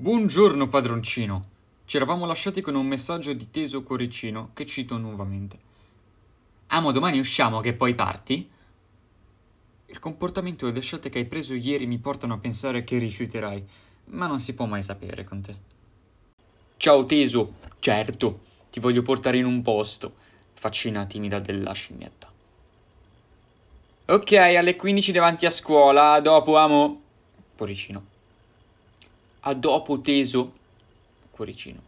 Buongiorno padroncino. Ci eravamo lasciati con un messaggio di Teso Coricino che cito nuovamente. Amo, domani usciamo che poi parti? Il comportamento e le scelte che hai preso ieri mi portano a pensare che rifiuterai, ma non si può mai sapere con te. Ciao Teso, certo, ti voglio portare in un posto. Faccina timida della scimmietta. Ok, alle 15 davanti a scuola, dopo amo. Cuoricino. A dopo teso. Cuoricino.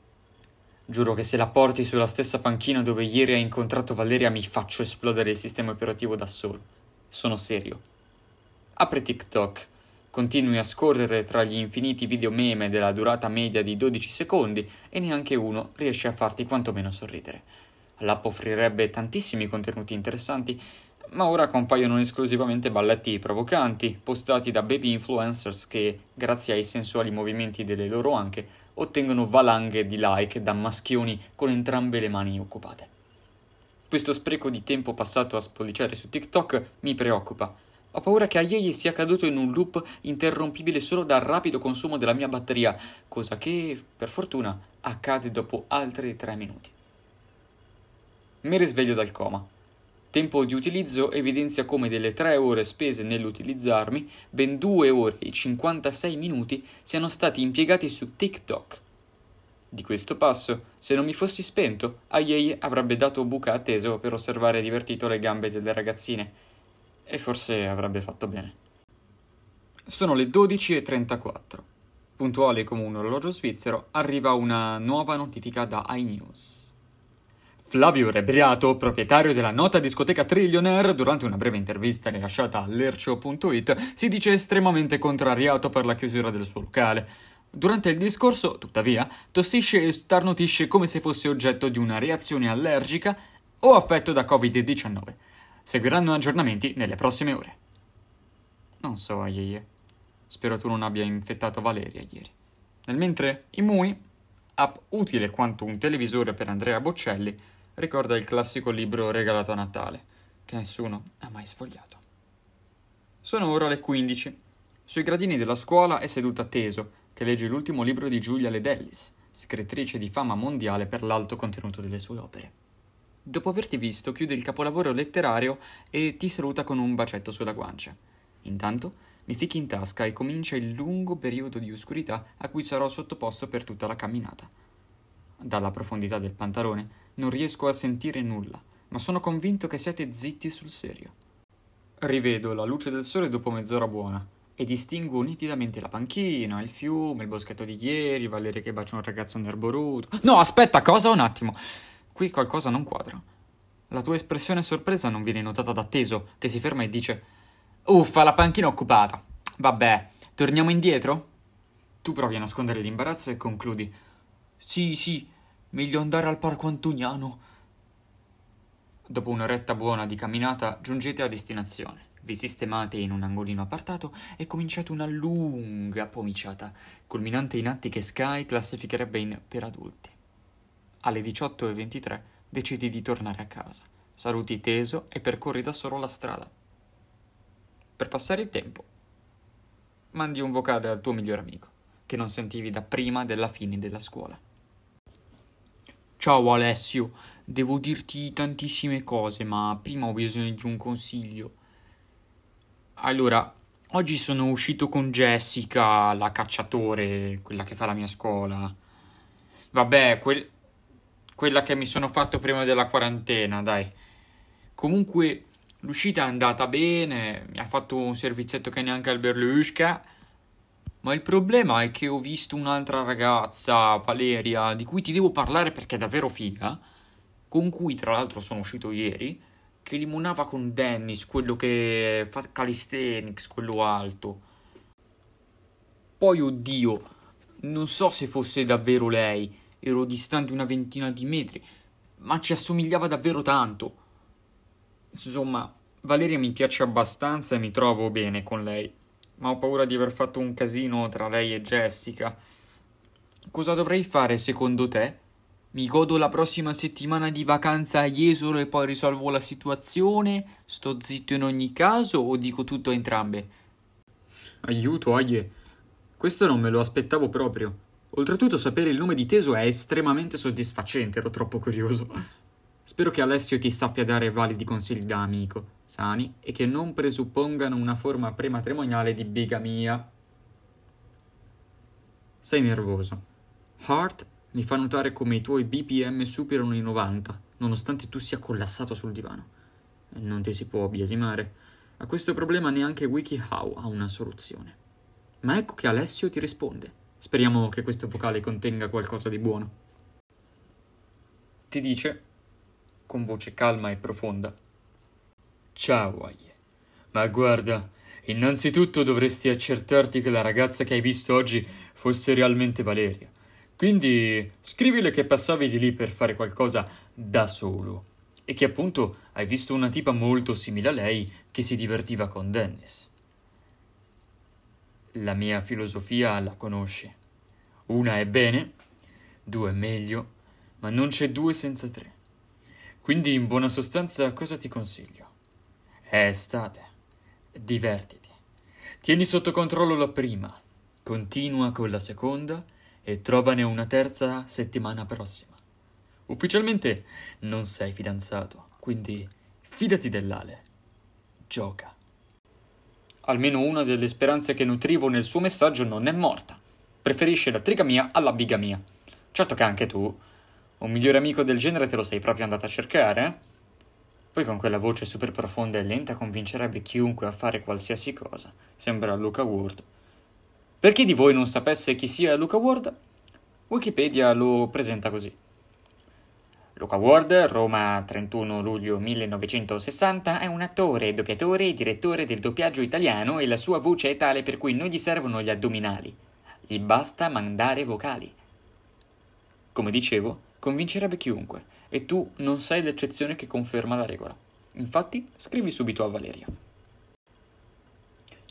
Giuro che se la porti sulla stessa panchina dove ieri hai incontrato Valeria mi faccio esplodere il sistema operativo da solo. Sono serio. Apri TikTok. Continui a scorrere tra gli infiniti video meme della durata media di 12 secondi e neanche uno riesce a farti quantomeno sorridere. L'app offrirebbe tantissimi contenuti interessanti, ma ora compaiono esclusivamente balletti provocanti, postati da baby influencers che, grazie ai sensuali movimenti delle loro anche, ottengono valanghe di like da maschioni con entrambe le mani occupate. Questo spreco di tempo passato a spolliciare su TikTok mi preoccupa. Ho paura che Ayeye sia caduto in un loop interrompibile solo dal rapido consumo della mia batteria, cosa che, per fortuna, accade dopo altri tre minuti. Mi risveglio dal coma. Tempo di utilizzo evidenzia come delle 3 ore spese nell'utilizzarmi, ben 2 ore e 56 minuti siano stati impiegati su TikTok. Di questo passo, se non mi fossi spento, Ayei avrebbe dato buca atteso per osservare divertito le gambe delle ragazzine. E forse avrebbe fatto bene. Sono le 12.34. Puntuale come un orologio svizzero, arriva una nuova notifica da iNews. Flavio Rebriato, proprietario della nota discoteca Trillionaire, durante una breve intervista rilasciata all'Ercio.it, si dice estremamente contrariato per la chiusura del suo locale. Durante il discorso, tuttavia, tossisce e starnutisce come se fosse oggetto di una reazione allergica o affetto da Covid-19. Seguiranno aggiornamenti nelle prossime ore. Non so, Ayeye. Spero tu non abbia infettato Valeria ieri. Nel mentre, Immuni, app utile quanto un televisore per Andrea Boccelli, ricorda il classico libro regalato a Natale, che nessuno ha mai sfogliato. Sono ora le 15. Sui gradini della scuola è seduta Teso, che legge l'ultimo libro di Giulia Ledellis, scrittrice di fama mondiale per l'alto contenuto delle sue opere. Dopo averti visto, chiude il capolavoro letterario e ti saluta con un bacetto sulla guancia. Intanto mi fichi in tasca e comincia il lungo periodo di oscurità a cui sarò sottoposto per tutta la camminata. Dalla profondità del pantalone non riesco a sentire nulla, ma sono convinto che siete zitti sul serio. Rivedo la luce del sole dopo mezz'ora buona e distingo nitidamente la panchina, il fiume, il boschetto di ieri, Valeria che bacia un ragazzo nerboruto. No, aspetta, cosa? Un attimo. Qui qualcosa non quadra. La tua espressione sorpresa non viene notata da Teso, che si ferma e dice: Uffa, la panchina occupata. Vabbè, torniamo indietro? Tu provi a nascondere l'imbarazzo e concludi: Sì, sì, Meglio andare al parco antoniano. Dopo un'oretta buona di camminata giungete a destinazione. Vi sistemate in un angolino appartato e cominciate una lunga pomiciata, culminante in atti che Sky classificherebbe in per adulti. Alle 18.23 decidi di tornare a casa. Saluti teso e percorri da solo la strada. Per passare il tempo, mandi un vocale al tuo migliore amico, che non sentivi da prima della fine della scuola. Ciao Alessio, devo dirti tantissime cose, ma prima ho bisogno di un consiglio. Allora, oggi sono uscito con Jessica, la cacciatore, quella che fa la mia scuola. Vabbè, quel... quella che mi sono fatto prima della quarantena, dai. Comunque, l'uscita è andata bene, mi ha fatto un servizietto che neanche al Berlusca. Ma il problema è che ho visto un'altra ragazza, Valeria, di cui ti devo parlare perché è davvero figa, con cui tra l'altro sono uscito ieri, che limonava con Dennis, quello che fa calisthenics, quello alto. Poi, oddio, non so se fosse davvero lei, ero distante una ventina di metri, ma ci assomigliava davvero tanto. Insomma, Valeria mi piace abbastanza e mi trovo bene con lei ma ho paura di aver fatto un casino tra lei e Jessica. Cosa dovrei fare secondo te? Mi godo la prossima settimana di vacanza a Jesolo e poi risolvo la situazione? Sto zitto in ogni caso o dico tutto a entrambe? Aiuto, Aie. Questo non me lo aspettavo proprio. Oltretutto sapere il nome di Teso è estremamente soddisfacente, ero troppo curioso. Spero che Alessio ti sappia dare validi consigli da amico, sani e che non presuppongano una forma prematrimoniale di bigamia. Sei nervoso. Hart mi fa notare come i tuoi BPM superano i 90, nonostante tu sia collassato sul divano. Non ti si può biasimare. A questo problema neanche WikiHow ha una soluzione. Ma ecco che Alessio ti risponde. Speriamo che questo vocale contenga qualcosa di buono. Ti dice, con voce calma e profonda, Ciao, Aie. Ma guarda, innanzitutto dovresti accertarti che la ragazza che hai visto oggi fosse realmente Valeria. Quindi scrivile che passavi di lì per fare qualcosa da solo e che appunto hai visto una tipa molto simile a lei che si divertiva con Dennis. La mia filosofia la conosci. Una è bene, due è meglio, ma non c'è due senza tre. Quindi in buona sostanza cosa ti consiglio? È estate. Divertiti. Tieni sotto controllo la prima, continua con la seconda e trovane una terza settimana prossima. Ufficialmente non sei fidanzato, quindi fidati dell'Ale. Gioca. Almeno una delle speranze che nutrivo nel suo messaggio non è morta. Preferisce la trigamia alla bigamia. Certo che anche tu, un migliore amico del genere te lo sei proprio andato a cercare? Poi con quella voce super profonda e lenta convincerebbe chiunque a fare qualsiasi cosa. Sembra Luca Ward. Per chi di voi non sapesse chi sia Luca Ward, Wikipedia lo presenta così. Luca Ward, Roma 31 luglio 1960, è un attore, doppiatore e direttore del doppiaggio italiano e la sua voce è tale per cui non gli servono gli addominali. Gli basta mandare vocali. Come dicevo, convincerebbe chiunque, e tu non sei l'eccezione che conferma la regola. Infatti, scrivi subito a Valeria.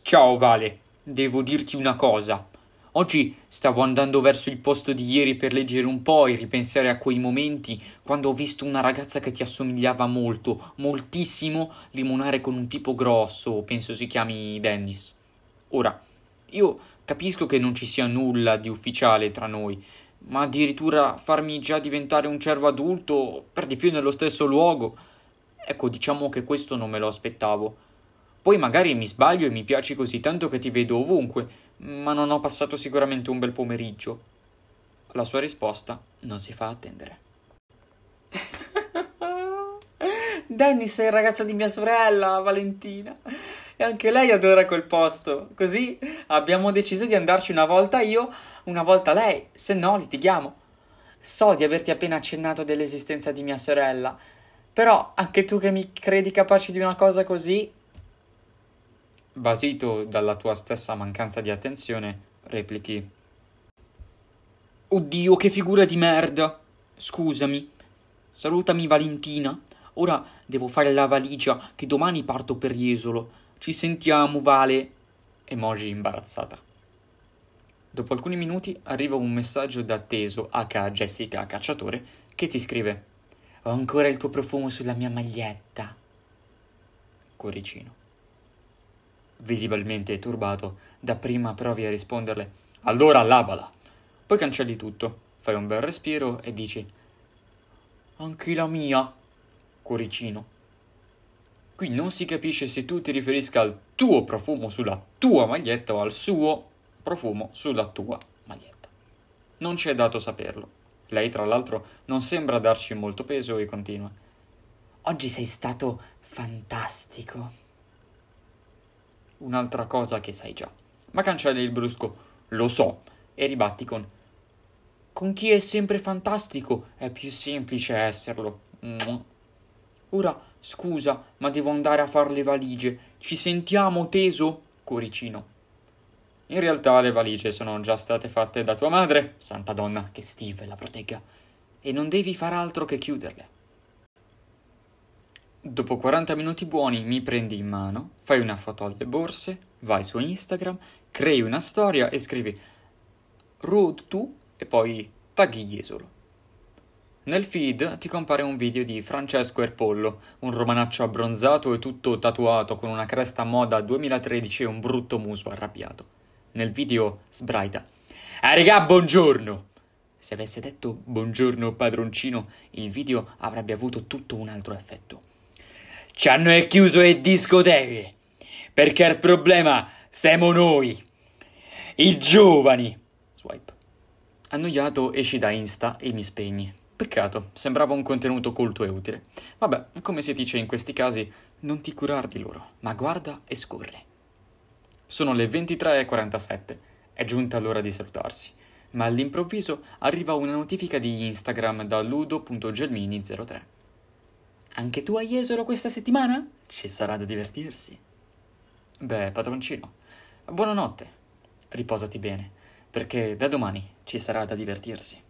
Ciao Vale, Devo dirti una cosa. Oggi stavo andando verso il posto di ieri per leggere un po' e ripensare a quei momenti quando ho visto una ragazza che ti assomigliava molto, moltissimo, limonare con un tipo grosso, penso si chiami Dennis. Ora, io capisco che non ci sia nulla di ufficiale tra noi, ma addirittura farmi già diventare un cervo adulto, per di più nello stesso luogo. Ecco, diciamo che questo non me lo aspettavo. Poi magari mi sbaglio e mi piaci così tanto che ti vedo ovunque, ma non ho passato sicuramente un bel pomeriggio. La sua risposta non si fa attendere. Dennis è il ragazzo di mia sorella, Valentina. E anche lei adora quel posto. Così abbiamo deciso di andarci una volta io, una volta lei, se no litighiamo. So di averti appena accennato dell'esistenza di mia sorella, però anche tu che mi credi capace di una cosa così, basito dalla tua stessa mancanza di attenzione, replichi. Oddio, che figura di merda! Scusami. Salutami Valentina. Ora devo fare la valigia, che domani parto per Jesolo. Ci sentiamo, Vale. Emoji imbarazzata. Dopo alcuni minuti arriva un messaggio da Teso, H. Jessica Cacciatore, che ti scrive: Ho ancora il tuo profumo sulla mia maglietta. Cuoricino visibilmente turbato, dapprima provi a risponderle Allora lavala. Poi cancelli tutto, fai un bel respiro e dici Anche la mia, cuoricino. Qui non si capisce se tu ti riferisca al tuo profumo sulla tua maglietta o al suo profumo sulla tua maglietta. Non ci è dato saperlo. Lei, tra l'altro, non sembra darci molto peso e continua. Oggi sei stato fantastico un'altra cosa che sai già. Ma cancelli il brusco lo so e ribatti con con chi è sempre fantastico è più semplice esserlo. Ora scusa, ma devo andare a fare le valigie. Ci sentiamo, teso? Cuoricino. In realtà le valigie sono già state fatte da tua madre, santa donna, che Steve la protegga, e non devi far altro che chiuderle. Dopo 40 minuti buoni mi prendi in mano, fai una foto alle borse, vai su Instagram, crei una storia e scrivi Road to e poi tagli Jesolo. Nel feed ti compare un video di Francesco Erpollo, un romanaccio abbronzato e tutto tatuato con una cresta moda 2013 e un brutto muso arrabbiato. Nel video sbraita Ah, regà, buongiorno! Se avesse detto buongiorno padroncino, il video avrebbe avuto tutto un altro effetto. Ci hanno chiuso le discoteche, perché il problema siamo noi, i giovani. Swipe. Annoiato esci da Insta e mi spegni. Peccato, sembrava un contenuto colto e utile. Vabbè, come si dice in questi casi, non ti curar di loro, ma guarda e scorre. Sono le 23.47, è giunta l'ora di salutarsi, ma all'improvviso arriva una notifica di Instagram da ludo.gelmini03. Anche tu hai esolo questa settimana? Ci sarà da divertirsi. Beh, padroncino, buonanotte. Riposati bene, perché da domani ci sarà da divertirsi.